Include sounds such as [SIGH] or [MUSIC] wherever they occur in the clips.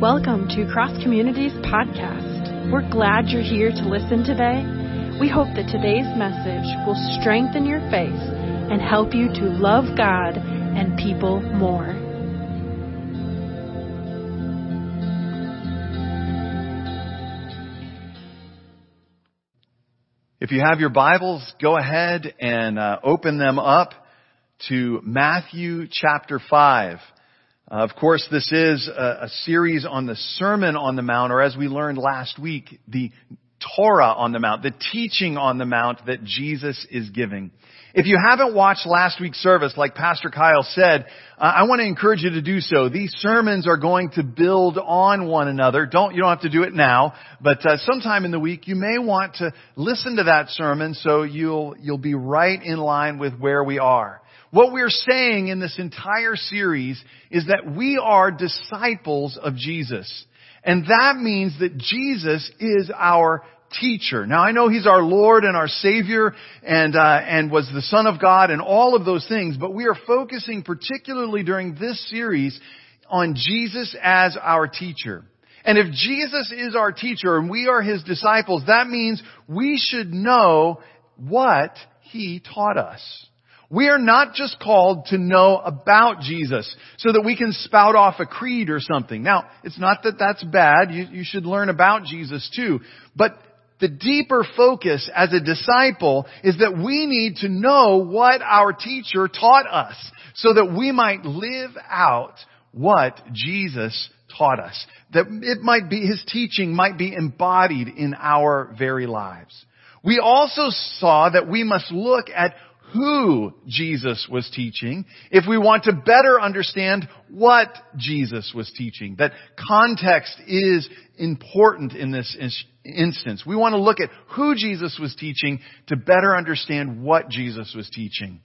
Welcome to Cross Communities Podcast. We're glad you're here to listen today. We hope that today's message will strengthen your faith and help you to love God and people more. If you have your Bibles, go ahead and uh, open them up to Matthew chapter 5. Uh, of course, this is a, series on the Sermon on the Mount, or as we learned last week, the Torah on the Mount, the teaching on the Mount that Jesus is giving. If you haven't watched last week's service, like Pastor Kyle said, uh, I want to encourage you to do so. These sermons are going to build on one another. Don't, you don't have to do it now, but uh, sometime in the week you may want to listen to that sermon so you'll, you'll be right in line with where we are. What we're saying in this entire series is that we are disciples of Jesus. And that means that Jesus is our teacher. Now I know He's our Lord and our Savior and, uh, and was the Son of God and all of those things, but we are focusing particularly during this series on Jesus as our teacher. And if Jesus is our teacher and we are His disciples, that means we should know what He taught us. We are not just called to know about Jesus so that we can spout off a creed or something. Now, it's not that that's bad. You, you should learn about Jesus too. But the deeper focus as a disciple is that we need to know what our teacher taught us so that we might live out what Jesus taught us. That it might be, his teaching might be embodied in our very lives. We also saw that we must look at who Jesus was teaching if we want to better understand what Jesus was teaching. That context is important in this instance. We want to look at who Jesus was teaching to better understand what Jesus was teaching.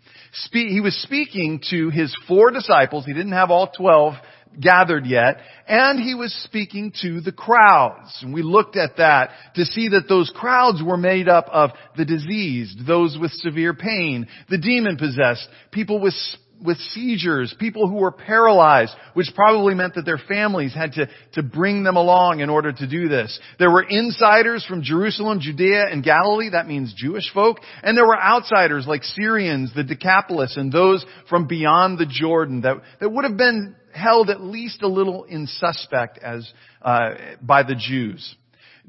He was speaking to his four disciples. He didn't have all twelve gathered yet, and he was speaking to the crowds. And we looked at that to see that those crowds were made up of the diseased, those with severe pain, the demon possessed, people with with seizures, people who were paralyzed, which probably meant that their families had to, to bring them along in order to do this. There were insiders from Jerusalem, Judea, and Galilee, that means Jewish folk, and there were outsiders like Syrians, the Decapolis, and those from beyond the Jordan that, that would have been held at least a little in suspect as, uh, by the Jews.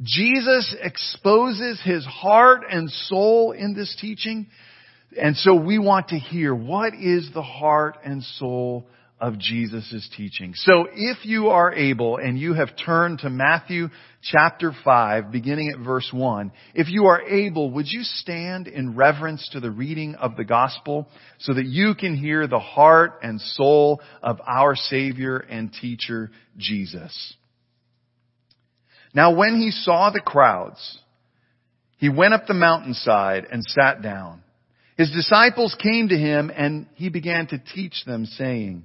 Jesus exposes his heart and soul in this teaching and so we want to hear what is the heart and soul of Jesus' teaching. So if you are able and you have turned to Matthew chapter 5, beginning at verse 1, if you are able, would you stand in reverence to the reading of the gospel so that you can hear the heart and soul of our Savior and teacher, Jesus? Now when he saw the crowds, he went up the mountainside and sat down. His disciples came to him and he began to teach them saying,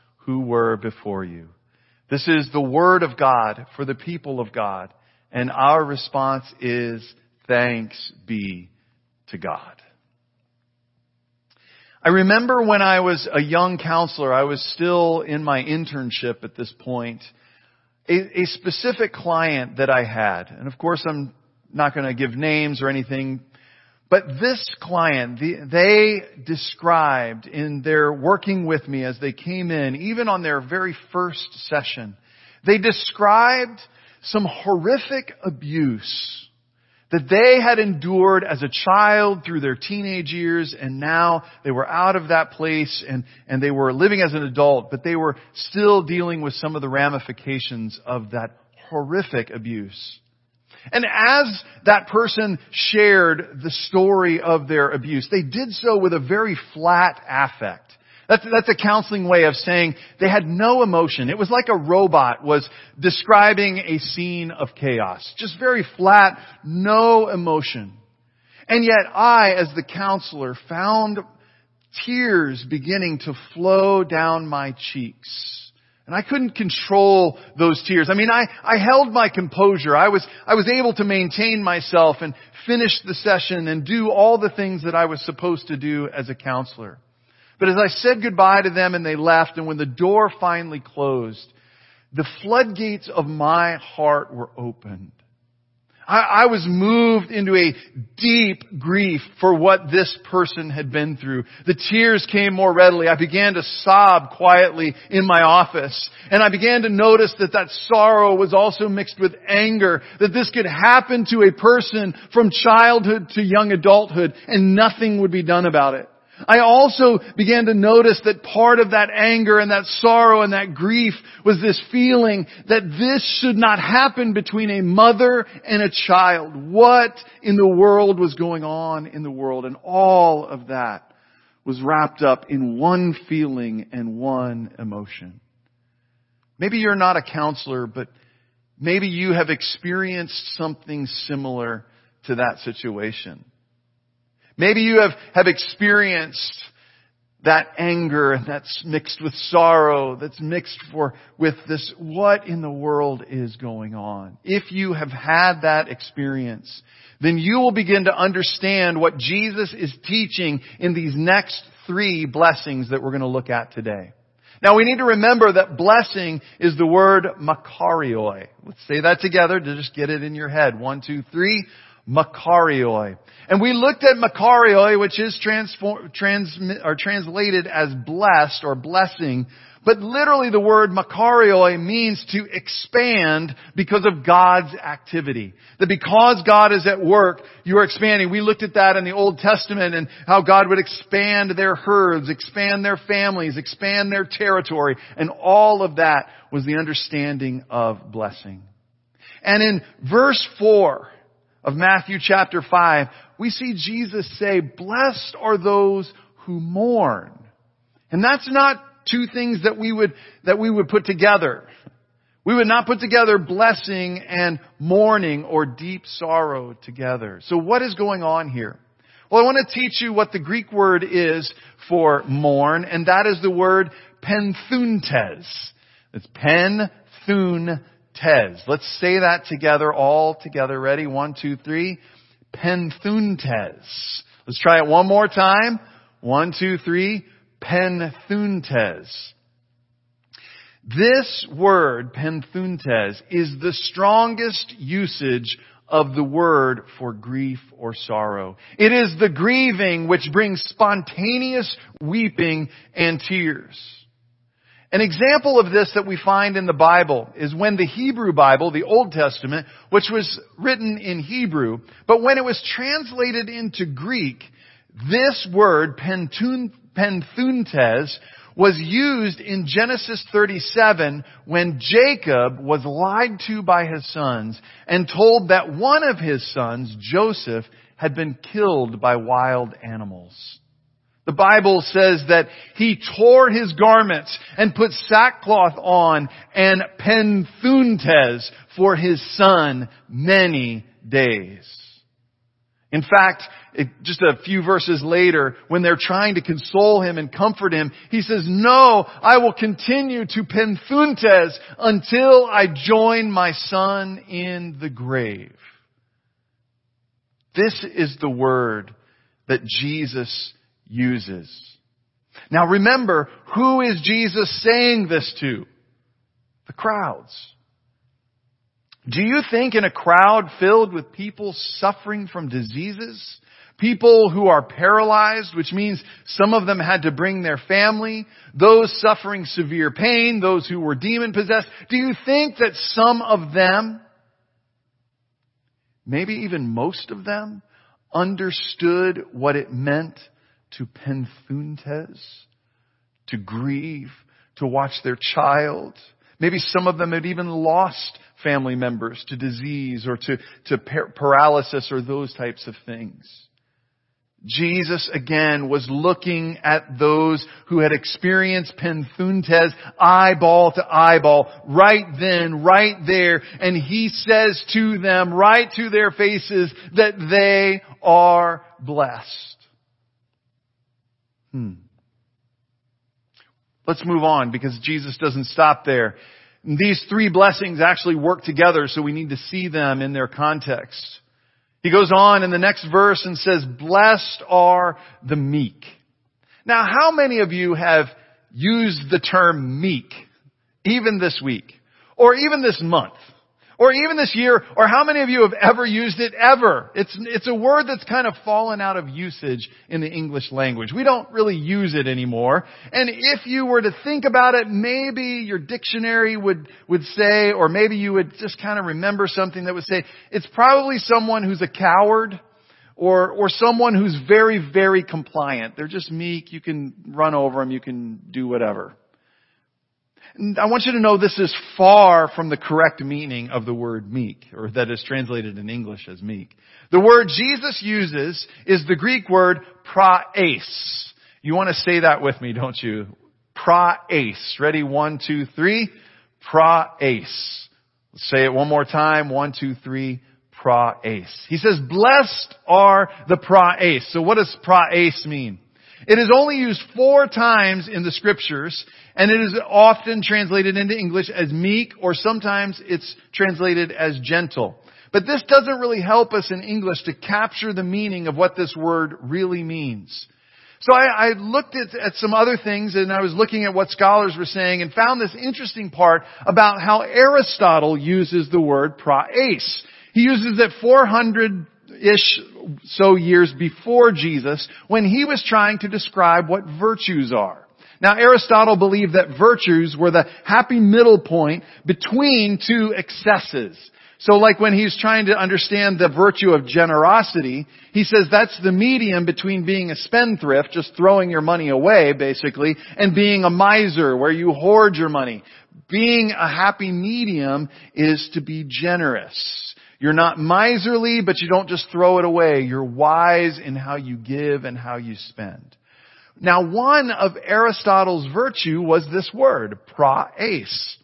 who were before you. This is the word of God for the people of God. And our response is thanks be to God. I remember when I was a young counselor, I was still in my internship at this point, a, a specific client that I had, and of course I'm not going to give names or anything but this client, they described in their working with me as they came in, even on their very first session, they described some horrific abuse that they had endured as a child through their teenage years and now they were out of that place and, and they were living as an adult, but they were still dealing with some of the ramifications of that horrific abuse. And as that person shared the story of their abuse, they did so with a very flat affect. That's, that's a counseling way of saying they had no emotion. It was like a robot was describing a scene of chaos. Just very flat, no emotion. And yet I, as the counselor, found tears beginning to flow down my cheeks. And I couldn't control those tears. I mean, I, I held my composure. I was, I was able to maintain myself and finish the session and do all the things that I was supposed to do as a counselor. But as I said goodbye to them and they left, and when the door finally closed, the floodgates of my heart were opened. I, I, was moved into a deep grief for what this person had been through. The tears came more readily. I began to sob quietly in my office. And I began to notice that that sorrow was also mixed with anger, that this could happen to a person from childhood to young adulthood and nothing would be done about it. I also began to notice that part of that anger and that sorrow and that grief was this feeling that this should not happen between a mother and a child. What in the world was going on in the world? And all of that was wrapped up in one feeling and one emotion. Maybe you're not a counselor, but maybe you have experienced something similar to that situation. Maybe you have, have experienced that anger that's mixed with sorrow, that's mixed for, with this, what in the world is going on? If you have had that experience, then you will begin to understand what Jesus is teaching in these next three blessings that we're going to look at today. Now we need to remember that blessing is the word makarioi. Let's say that together to just get it in your head. One, two, three. Makarioi. And we looked at Makarioi, which is transform, trans, or translated as blessed or blessing, but literally the word Makarioi means to expand because of God's activity. That because God is at work, you are expanding. We looked at that in the Old Testament and how God would expand their herds, expand their families, expand their territory, and all of that was the understanding of blessing. And in verse 4, of Matthew chapter 5, we see Jesus say, blessed are those who mourn. And that's not two things that we would, that we would put together. We would not put together blessing and mourning or deep sorrow together. So what is going on here? Well, I want to teach you what the Greek word is for mourn, and that is the word penthuntes. It's penthun Tez. Let's say that together, all together. Ready? One, two, three. Penthuntes. Let's try it one more time. One, two, three. Penthuntes. This word, penthuntes, is the strongest usage of the word for grief or sorrow. It is the grieving which brings spontaneous weeping and tears. An example of this that we find in the Bible is when the Hebrew Bible, the Old Testament, which was written in Hebrew, but when it was translated into Greek, this word, penthuntes, was used in Genesis 37 when Jacob was lied to by his sons and told that one of his sons, Joseph, had been killed by wild animals. The Bible says that he tore his garments and put sackcloth on and penthuntes for his son many days. In fact, it, just a few verses later, when they're trying to console him and comfort him, he says, no, I will continue to penthuntes until I join my son in the grave. This is the word that Jesus uses. Now remember, who is Jesus saying this to? The crowds. Do you think in a crowd filled with people suffering from diseases, people who are paralyzed, which means some of them had to bring their family, those suffering severe pain, those who were demon possessed, do you think that some of them maybe even most of them, understood what it meant to penthuntes, to grieve, to watch their child. Maybe some of them had even lost family members to disease or to, to paralysis or those types of things. Jesus again was looking at those who had experienced penthuntes eyeball to eyeball right then, right there, and he says to them right to their faces that they are blessed. Hmm. Let's move on because Jesus doesn't stop there. These three blessings actually work together, so we need to see them in their context. He goes on in the next verse and says, blessed are the meek. Now, how many of you have used the term meek, even this week, or even this month? Or even this year, or how many of you have ever used it ever? It's, it's a word that's kind of fallen out of usage in the English language. We don't really use it anymore. And if you were to think about it, maybe your dictionary would, would say, or maybe you would just kind of remember something that would say, it's probably someone who's a coward, or, or someone who's very, very compliant. They're just meek. You can run over them. You can do whatever. I want you to know this is far from the correct meaning of the word meek, or that is translated in English as meek. The word Jesus uses is the Greek word praes. You want to say that with me, don't you? Praes. Ready? One, two, three. Praes. Let's say it one more time. One, two, three. Praes. He says, blessed are the praes. So what does praes mean? It is only used four times in the scriptures, and it is often translated into English as meek, or sometimes it's translated as gentle. But this doesn't really help us in English to capture the meaning of what this word really means. So I, I looked at, at, some other things and I was looking at what scholars were saying and found this interesting part about how Aristotle uses the word praes. He uses it 400 ish so years before Jesus when he was trying to describe what virtues are. Now Aristotle believed that virtues were the happy middle point between two excesses. So like when he's trying to understand the virtue of generosity, he says that's the medium between being a spendthrift, just throwing your money away basically, and being a miser where you hoard your money. Being a happy medium is to be generous. You're not miserly, but you don't just throw it away. You're wise in how you give and how you spend. Now one of Aristotle's virtue was this word, praes.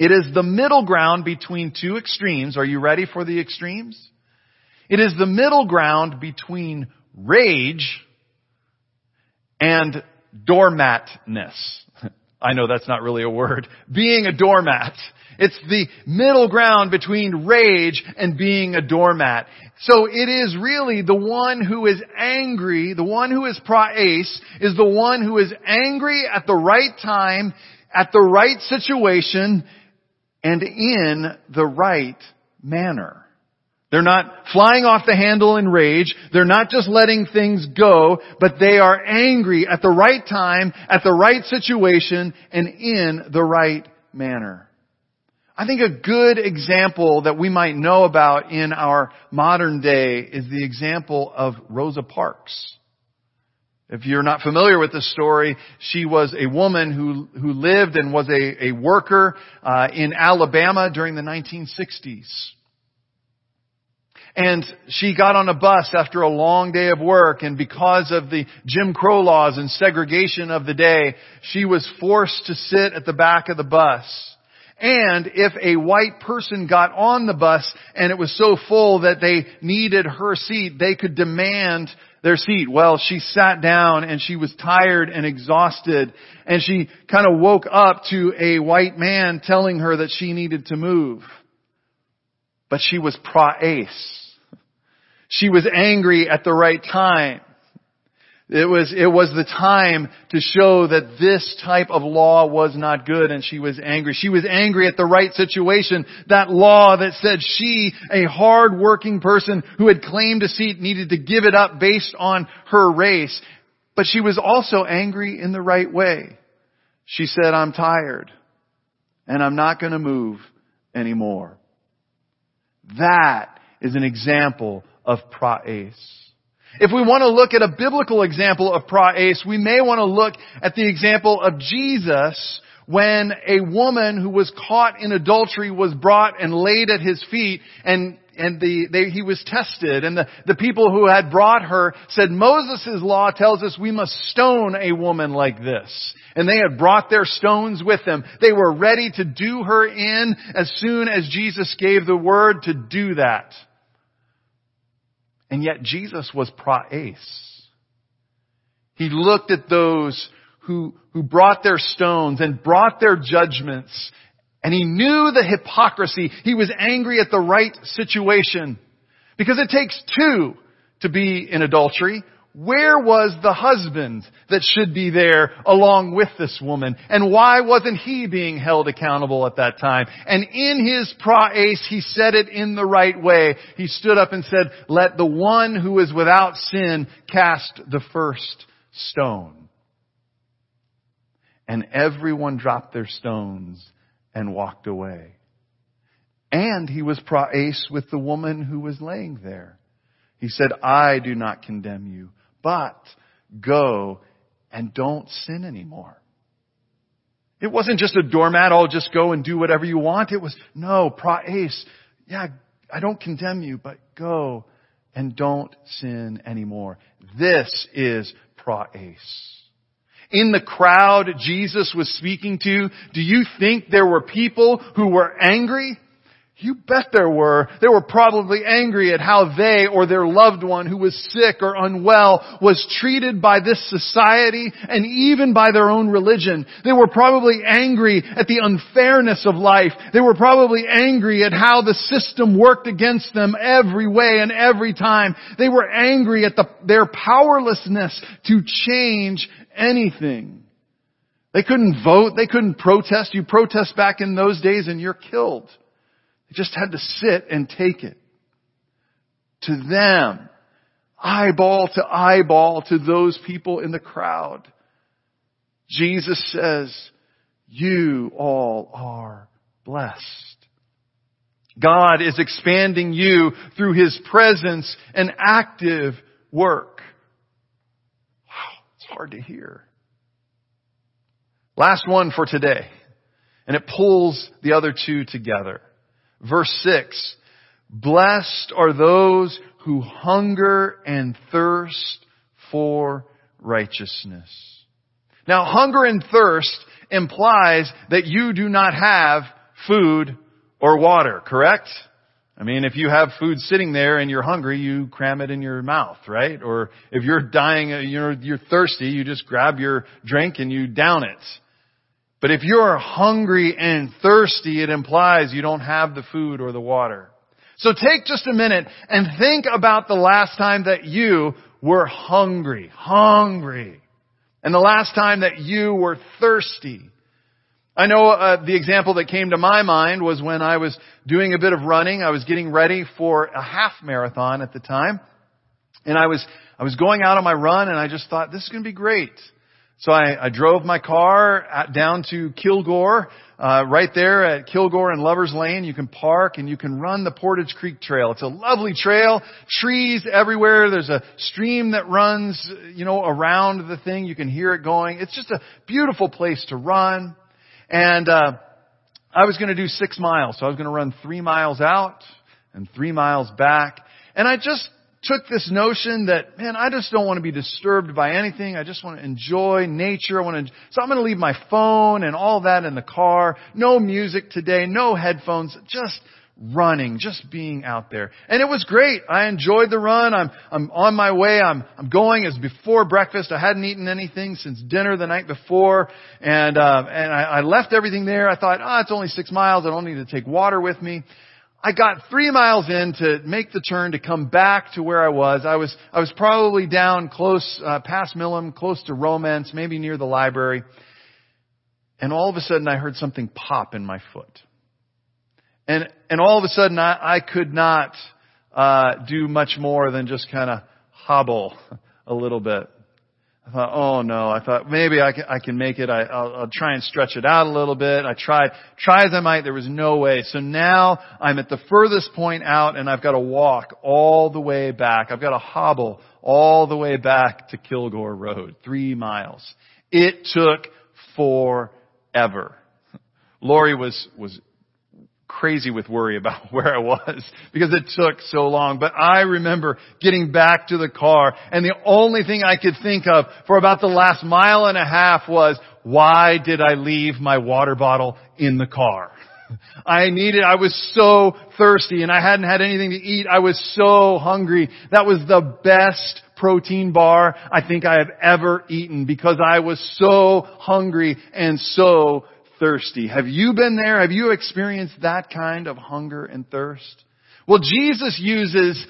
It is the middle ground between two extremes. Are you ready for the extremes? It is the middle ground between rage and doormatness. [LAUGHS] I know that's not really a word. Being a doormat. It's the middle ground between rage and being a doormat. So it is really the one who is angry, the one who is praes, is the one who is angry at the right time, at the right situation, and in the right manner. They're not flying off the handle in rage. They're not just letting things go, but they are angry at the right time, at the right situation, and in the right manner. I think a good example that we might know about in our modern day is the example of Rosa Parks. If you're not familiar with this story, she was a woman who, who lived and was a, a worker uh, in Alabama during the 1960s. And she got on a bus after a long day of work and because of the Jim Crow laws and segregation of the day, she was forced to sit at the back of the bus. And if a white person got on the bus and it was so full that they needed her seat, they could demand their seat. Well, she sat down and she was tired and exhausted and she kind of woke up to a white man telling her that she needed to move. But she was praes. She was angry at the right time. It was, it was the time to show that this type of law was not good and she was angry. She was angry at the right situation. That law that said she, a hard working person who had claimed a seat needed to give it up based on her race. But she was also angry in the right way. She said, I'm tired and I'm not going to move anymore. That is an example of praes. If we want to look at a biblical example of praes, we may want to look at the example of Jesus when a woman who was caught in adultery was brought and laid at his feet and and the, they, he was tested and the, the people who had brought her said Moses' law tells us we must stone a woman like this. And they had brought their stones with them. They were ready to do her in as soon as Jesus gave the word to do that. And yet Jesus was praes. He looked at those who, who brought their stones and brought their judgments and he knew the hypocrisy. He was angry at the right situation. Because it takes two to be in adultery. Where was the husband that should be there along with this woman? And why wasn't he being held accountable at that time? And in his praes, he said it in the right way. He stood up and said, let the one who is without sin cast the first stone. And everyone dropped their stones and walked away. And he was praes with the woman who was laying there. He said, I do not condemn you, but go and don't sin anymore. It wasn't just a doormat, I'll just go and do whatever you want. It was, no, praes. Yeah, I don't condemn you, but go and don't sin anymore. This is praes in the crowd Jesus was speaking to, do you think there were people who were angry? You bet there were. They were probably angry at how they or their loved one who was sick or unwell was treated by this society and even by their own religion. They were probably angry at the unfairness of life. They were probably angry at how the system worked against them every way and every time. They were angry at the, their powerlessness to change anything. They couldn't vote. They couldn't protest. You protest back in those days and you're killed. Just had to sit and take it. To them, eyeball to eyeball to those people in the crowd. Jesus says, you all are blessed. God is expanding you through His presence and active work Wow, It's hard to hear. Last one for today. And it pulls the other two together. Verse 6. Blessed are those who hunger and thirst for righteousness. Now hunger and thirst implies that you do not have food or water, correct? I mean, if you have food sitting there and you're hungry, you cram it in your mouth, right? Or if you're dying, you're, you're thirsty, you just grab your drink and you down it. But if you're hungry and thirsty, it implies you don't have the food or the water. So take just a minute and think about the last time that you were hungry, hungry. And the last time that you were thirsty. I know uh, the example that came to my mind was when I was doing a bit of running. I was getting ready for a half marathon at the time. And I was, I was going out on my run and I just thought, this is going to be great. So I, I drove my car at, down to Kilgore, uh, right there at Kilgore and Lovers Lane. You can park and you can run the Portage Creek Trail. It's a lovely trail, trees everywhere. There's a stream that runs, you know, around the thing. You can hear it going. It's just a beautiful place to run. And uh, I was going to do six miles, so I was going to run three miles out and three miles back. And I just took this notion that, man, I just don't want to be disturbed by anything. I just want to enjoy nature. I want to, so I'm going to leave my phone and all that in the car. No music today, no headphones, just running, just being out there. And it was great. I enjoyed the run. I'm, I'm on my way. I'm, I'm going as before breakfast. I hadn't eaten anything since dinner the night before. And, uh, and I, I left everything there. I thought, ah, oh, it's only six miles. I don't need to take water with me. I got three miles in to make the turn to come back to where I was. I was, I was probably down close, uh, past Milham, close to Romence, maybe near the library. And all of a sudden I heard something pop in my foot. And, and all of a sudden I, I could not, uh, do much more than just kind of hobble [LAUGHS] a little bit. I thought, oh no, I thought maybe I can, I can make it. I, will I'll try and stretch it out a little bit. I tried, try as I might, there was no way. So now I'm at the furthest point out and I've got to walk all the way back. I've got to hobble all the way back to Kilgore Road, three miles. It took forever. Lori was, was crazy with worry about [LAUGHS] where I was because it took so long. But I remember getting back to the car and the only thing I could think of for about the last mile and a half was, why did I leave my water bottle in the car? [LAUGHS] I needed, I was so thirsty and I hadn't had anything to eat. I was so hungry. That was the best protein bar I think I have ever eaten because I was so hungry and so thirsty. Have you been there? Have you experienced that kind of hunger and thirst? Well, Jesus uses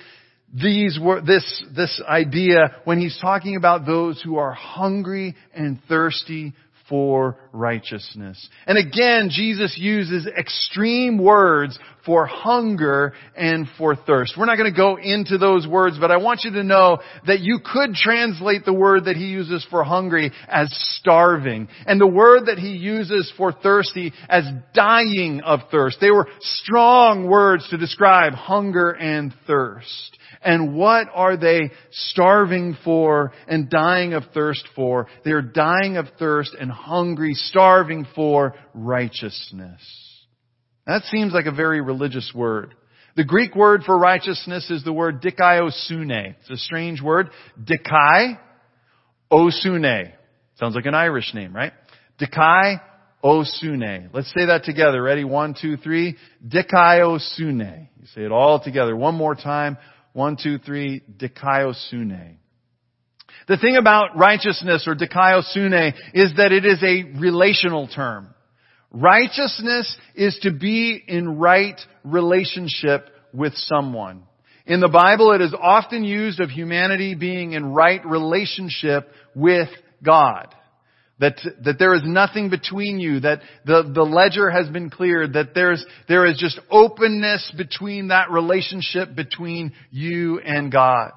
these this, this idea when he's talking about those who are hungry and thirsty for righteousness. And again, Jesus uses extreme words for hunger and for thirst. We're not going to go into those words, but I want you to know that you could translate the word that he uses for hungry as starving, and the word that he uses for thirsty as dying of thirst. They were strong words to describe hunger and thirst. And what are they starving for and dying of thirst for? They're dying of thirst and hungry, starving for righteousness. That seems like a very religious word. The Greek word for righteousness is the word dikaiosune. It's a strange word. Dikai osune. Sounds like an Irish name, right? Dikai osune. Let's say that together. Ready? One, two, three. Dikaiosune. You say it all together. One more time. One, two, three, dikaiosune. The thing about righteousness or dikaiosune is that it is a relational term. Righteousness is to be in right relationship with someone. In the Bible, it is often used of humanity being in right relationship with God. That, that there is nothing between you, that the, the ledger has been cleared, that there's, there is just openness between that relationship between you and God.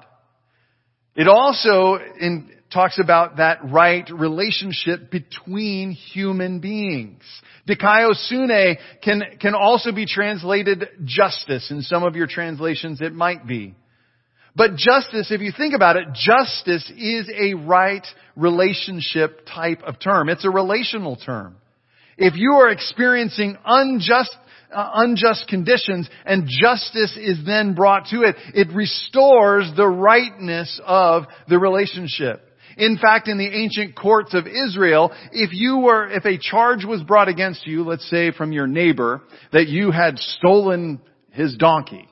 It also in, talks about that right relationship between human beings. Dikaiosune can, can also be translated justice. In some of your translations it might be. But justice, if you think about it, justice is a right relationship type of term. It's a relational term. If you are experiencing unjust uh, unjust conditions and justice is then brought to it, it restores the rightness of the relationship. In fact, in the ancient courts of Israel, if you were, if a charge was brought against you, let's say from your neighbor, that you had stolen his donkey,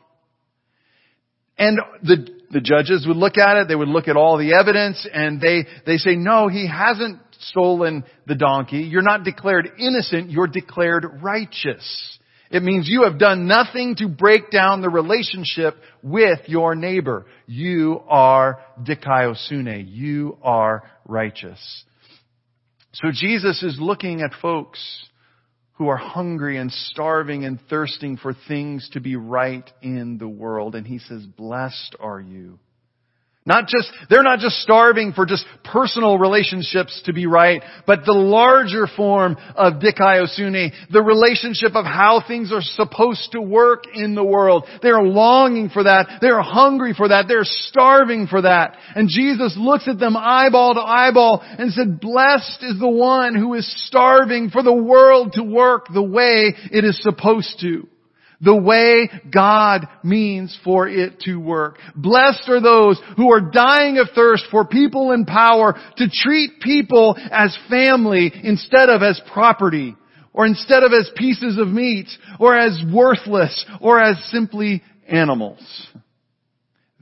and the, the judges would look at it, they would look at all the evidence, and they, they say, no, he hasn't stolen the donkey. You're not declared innocent, you're declared righteous. It means you have done nothing to break down the relationship with your neighbor. You are dikaiosune. You are righteous. So Jesus is looking at folks who are hungry and starving and thirsting for things to be right in the world. And he says, blessed are you. Not just, they're not just starving for just personal relationships to be right, but the larger form of dikaiosune, the relationship of how things are supposed to work in the world. They're longing for that. They're hungry for that. They're starving for that. And Jesus looks at them eyeball to eyeball and said, blessed is the one who is starving for the world to work the way it is supposed to the way God means for it to work. Blessed are those who are dying of thirst for people in power to treat people as family instead of as property, or instead of as pieces of meat, or as worthless, or as simply animals.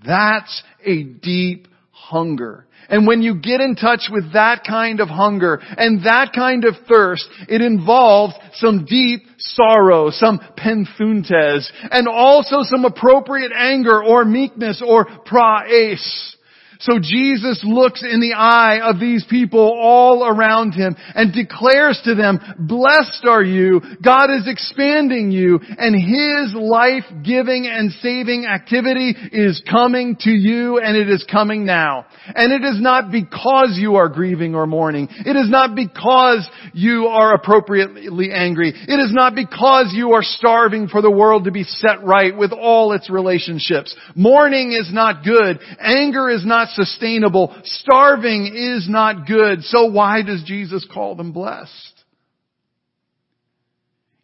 That's a deep hunger. And when you get in touch with that kind of hunger and that kind of thirst, it involves some deep sorrow, some penthuntes, and also some appropriate anger or meekness or praes. So Jesus looks in the eye of these people all around him and declares to them, blessed are you, God is expanding you, and His life-giving and saving activity is coming to you and it is coming now. And it is not because you are grieving or mourning. It is not because you are appropriately angry. It is not because you are starving for the world to be set right with all its relationships. Mourning is not good. Anger is not sustainable. Starving is not good. So why does Jesus call them blessed?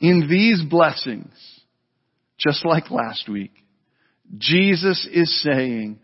In these blessings, just like last week, Jesus is saying,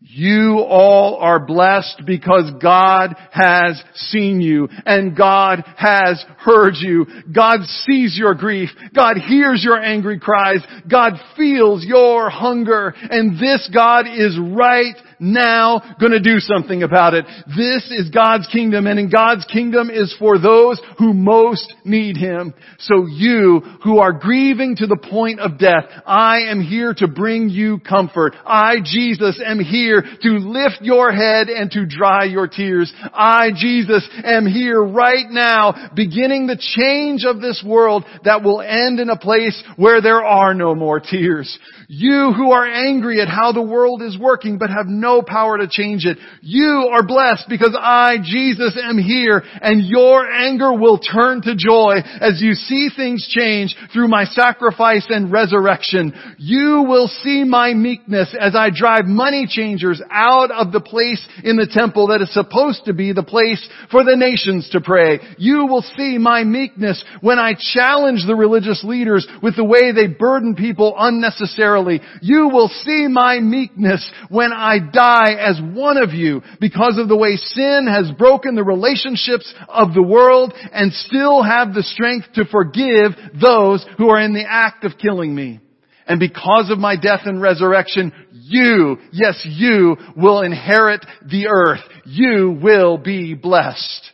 you all are blessed because God has seen you and God has heard you. God sees your grief. God hears your angry cries. God feels your hunger. And this God is right now to do something about it. This is God's kingdom and in God's kingdom is for those who most need Him. So you who are grieving to the point of death, I am here to bring you comfort. I, Jesus, am here to lift your head and to dry your tears. I, Jesus, am here right now beginning the change of this world that will end in a place where there are no more tears. You who are angry at how the world is working but have no power to change it, you are blessed because I, Jesus, am here and your anger will turn to joy as you see things change through my sacrifice and resurrection. You will see my meekness as I drive money changers out of the place in the temple that is supposed to be the place for the nations to pray. You will see my meekness when I challenge the religious leaders with the way they burden people unnecessarily you will see my meekness when I die as one of you because of the way sin has broken the relationships of the world and still have the strength to forgive those who are in the act of killing me. And because of my death and resurrection, you, yes you, will inherit the earth. You will be blessed.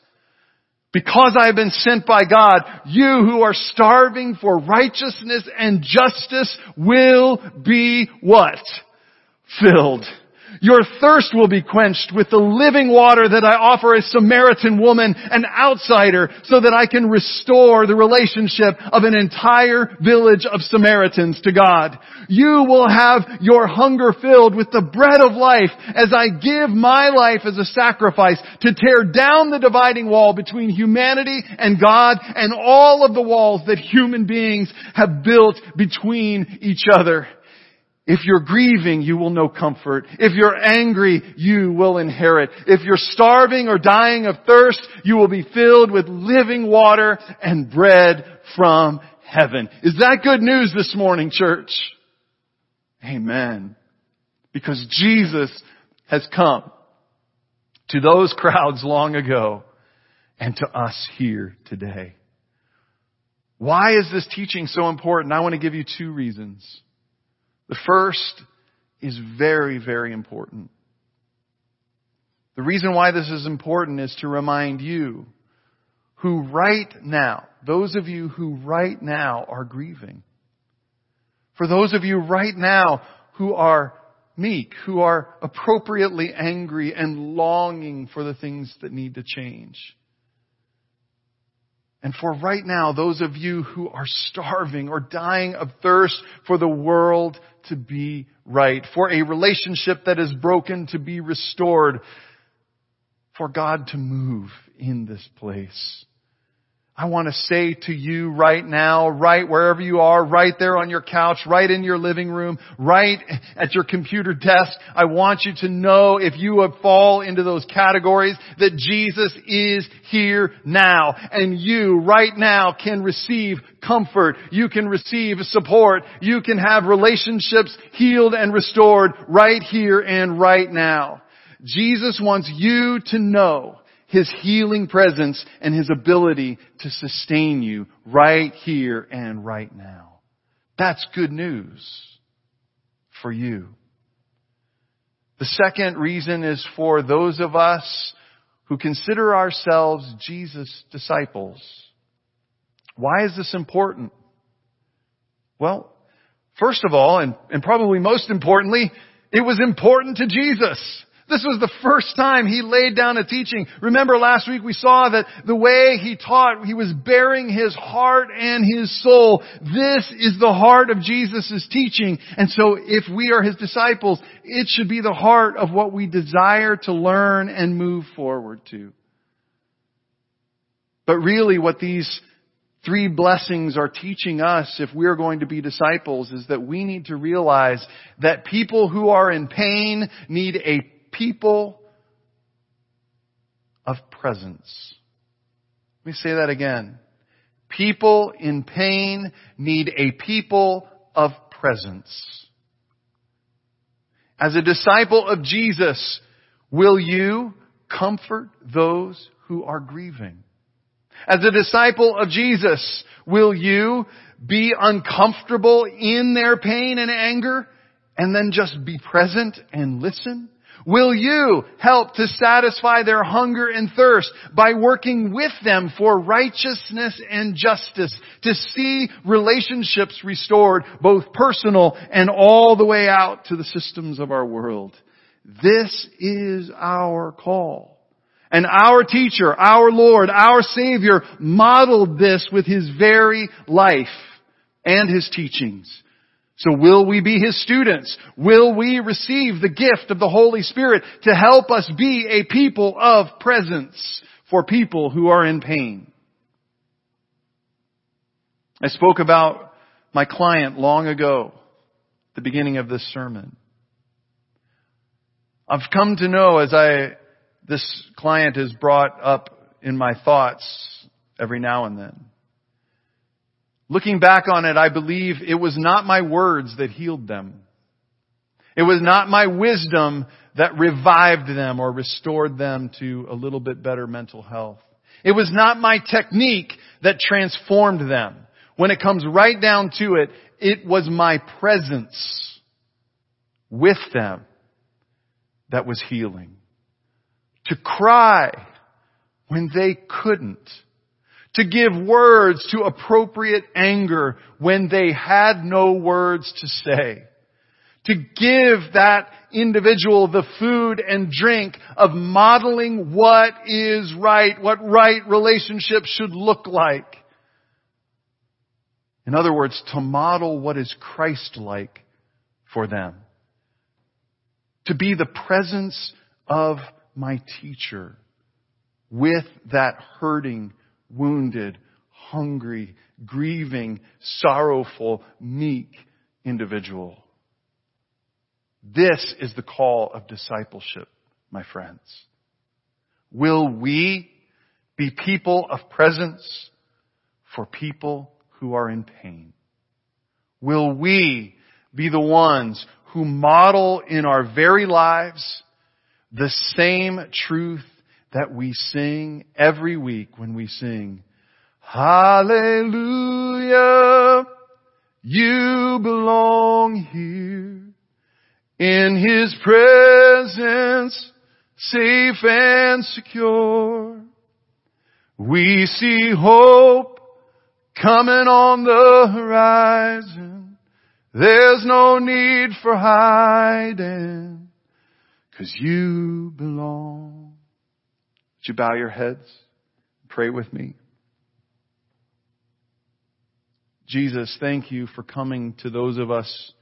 Because I have been sent by God, you who are starving for righteousness and justice will be what? Filled. Your thirst will be quenched with the living water that I offer a Samaritan woman, an outsider, so that I can restore the relationship of an entire village of Samaritans to God. You will have your hunger filled with the bread of life as I give my life as a sacrifice to tear down the dividing wall between humanity and God and all of the walls that human beings have built between each other. If you're grieving, you will know comfort. If you're angry, you will inherit. If you're starving or dying of thirst, you will be filled with living water and bread from heaven. Is that good news this morning, church? Amen. Because Jesus has come to those crowds long ago and to us here today. Why is this teaching so important? I want to give you two reasons. The first is very, very important. The reason why this is important is to remind you who right now, those of you who right now are grieving, for those of you right now who are meek, who are appropriately angry and longing for the things that need to change. And for right now, those of you who are starving or dying of thirst for the world to be right, for a relationship that is broken to be restored, for God to move in this place. I want to say to you right now, right wherever you are, right there on your couch, right in your living room, right at your computer desk, I want you to know if you have fall into those categories that Jesus is here now. And you right now can receive comfort. You can receive support. You can have relationships healed and restored right here and right now. Jesus wants you to know his healing presence and His ability to sustain you right here and right now. That's good news for you. The second reason is for those of us who consider ourselves Jesus' disciples. Why is this important? Well, first of all, and, and probably most importantly, it was important to Jesus. This was the first time he laid down a teaching. Remember last week we saw that the way he taught, he was baring his heart and his soul. This is the heart of Jesus' teaching. And so if we are his disciples, it should be the heart of what we desire to learn and move forward to. But really what these three blessings are teaching us if we're going to be disciples is that we need to realize that people who are in pain need a people of presence. Let me say that again. People in pain need a people of presence. As a disciple of Jesus, will you comfort those who are grieving? As a disciple of Jesus, will you be uncomfortable in their pain and anger and then just be present and listen? Will you help to satisfy their hunger and thirst by working with them for righteousness and justice to see relationships restored, both personal and all the way out to the systems of our world? This is our call. And our teacher, our Lord, our Savior modeled this with His very life and His teachings. So will we be His students? Will we receive the gift of the Holy Spirit to help us be a people of presence for people who are in pain? I spoke about my client long ago, the beginning of this sermon. I've come to know as I this client is brought up in my thoughts every now and then. Looking back on it, I believe it was not my words that healed them. It was not my wisdom that revived them or restored them to a little bit better mental health. It was not my technique that transformed them. When it comes right down to it, it was my presence with them that was healing to cry when they couldn't, to give words to appropriate anger when they had no words to say, to give that individual the food and drink of modeling what is right, what right relationships should look like. In other words, to model what is Christ-like for them. To be the presence of my teacher with that hurting, wounded, hungry, grieving, sorrowful, meek individual. This is the call of discipleship, my friends. Will we be people of presence for people who are in pain? Will we be the ones who model in our very lives the same truth that we sing every week when we sing, Hallelujah, you belong here in His presence, safe and secure. We see hope coming on the horizon. There's no need for hiding. Cause you belong. Would you bow your heads? Pray with me. Jesus, thank you for coming to those of us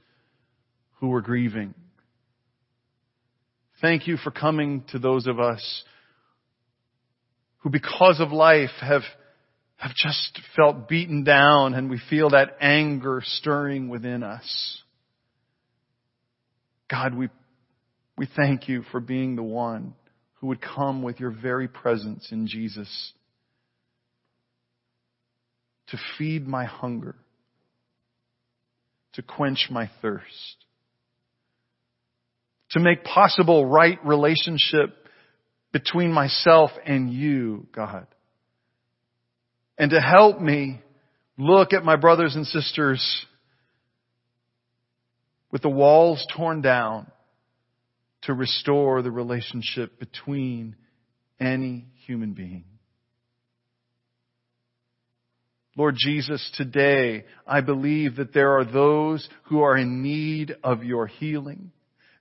who are grieving. Thank you for coming to those of us who because of life have, have just felt beaten down and we feel that anger stirring within us. God, we we thank you for being the one who would come with your very presence in Jesus to feed my hunger, to quench my thirst, to make possible right relationship between myself and you, God. And to help me look at my brothers and sisters with the walls torn down to restore the relationship between any human being. Lord Jesus, today I believe that there are those who are in need of your healing.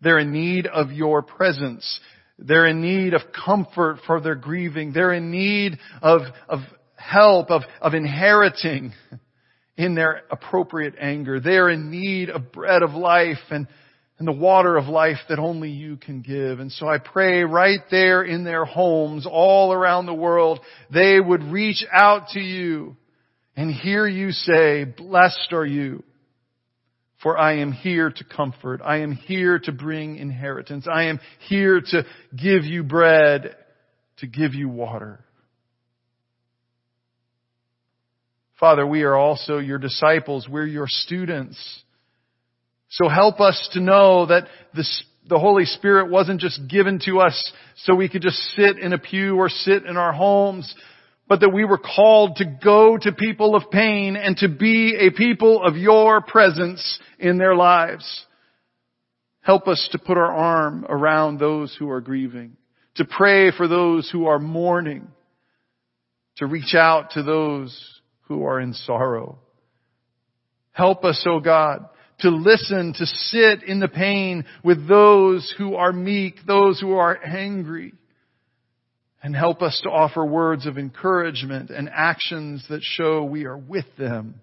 They're in need of your presence. They're in need of comfort for their grieving. They're in need of, of help, of, of inheriting in their appropriate anger. They are in need of bread of life and, and the water of life that only you can give. And so I pray right there in their homes all around the world, they would reach out to you and hear you say, blessed are you. For I am here to comfort. I am here to bring inheritance. I am here to give you bread, to give you water. Father, we are also your disciples. We're your students. So help us to know that this, the Holy Spirit wasn't just given to us so we could just sit in a pew or sit in our homes, but that we were called to go to people of pain and to be a people of your presence in their lives. Help us to put our arm around those who are grieving, to pray for those who are mourning, to reach out to those who are in sorrow. Help us, O oh God, to listen, to sit in the pain with those who are meek, those who are angry. And help us to offer words of encouragement and actions that show we are with them.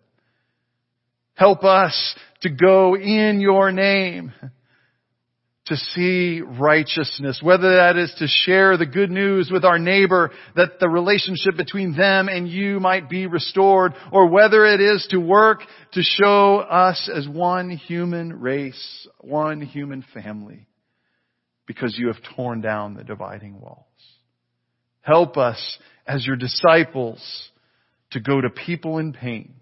Help us to go in your name to see righteousness, whether that is to share the good news with our neighbor that the relationship between them and you might be restored, or whether it is to work to show us as one human race, one human family, because you have torn down the dividing walls. Help us as your disciples to go to people in pain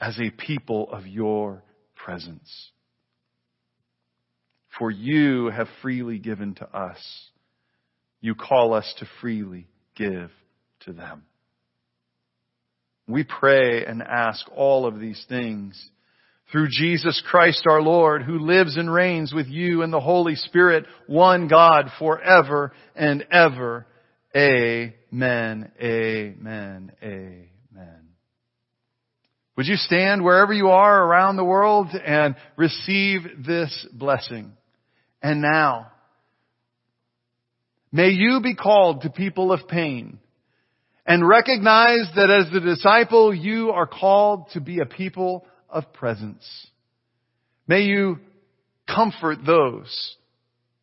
as a people of your presence for you have freely given to us. You call us to freely give to them. We pray and ask all of these things through Jesus Christ our Lord, who lives and reigns with you and the Holy Spirit, one God forever and ever. Amen. Amen. Amen. Would you stand wherever you are around the world and receive this blessing? And now. May you be called to people of pain and recognize that as the disciple you are called to be a people of presence. May you comfort those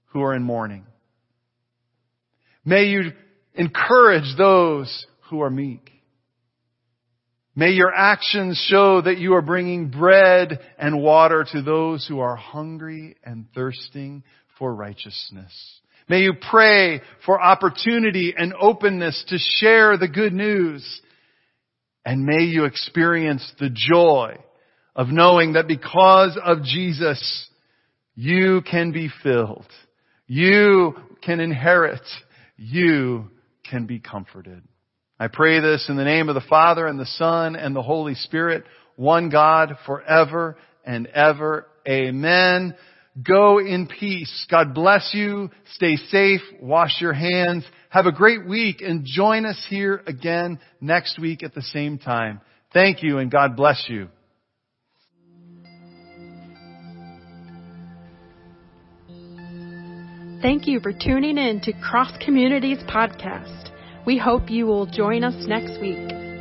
who are in mourning. May you encourage those who are meek. May your actions show that you are bringing bread and water to those who are hungry and thirsting for righteousness. May you pray for opportunity and openness to share the good news. And may you experience the joy of knowing that because of Jesus, you can be filled. You can inherit. You can be comforted. I pray this in the name of the Father and the Son and the Holy Spirit, one God forever and ever. Amen. Go in peace. God bless you. Stay safe. Wash your hands. Have a great week and join us here again next week at the same time. Thank you and God bless you. Thank you for tuning in to Cross Communities Podcast. We hope you will join us next week.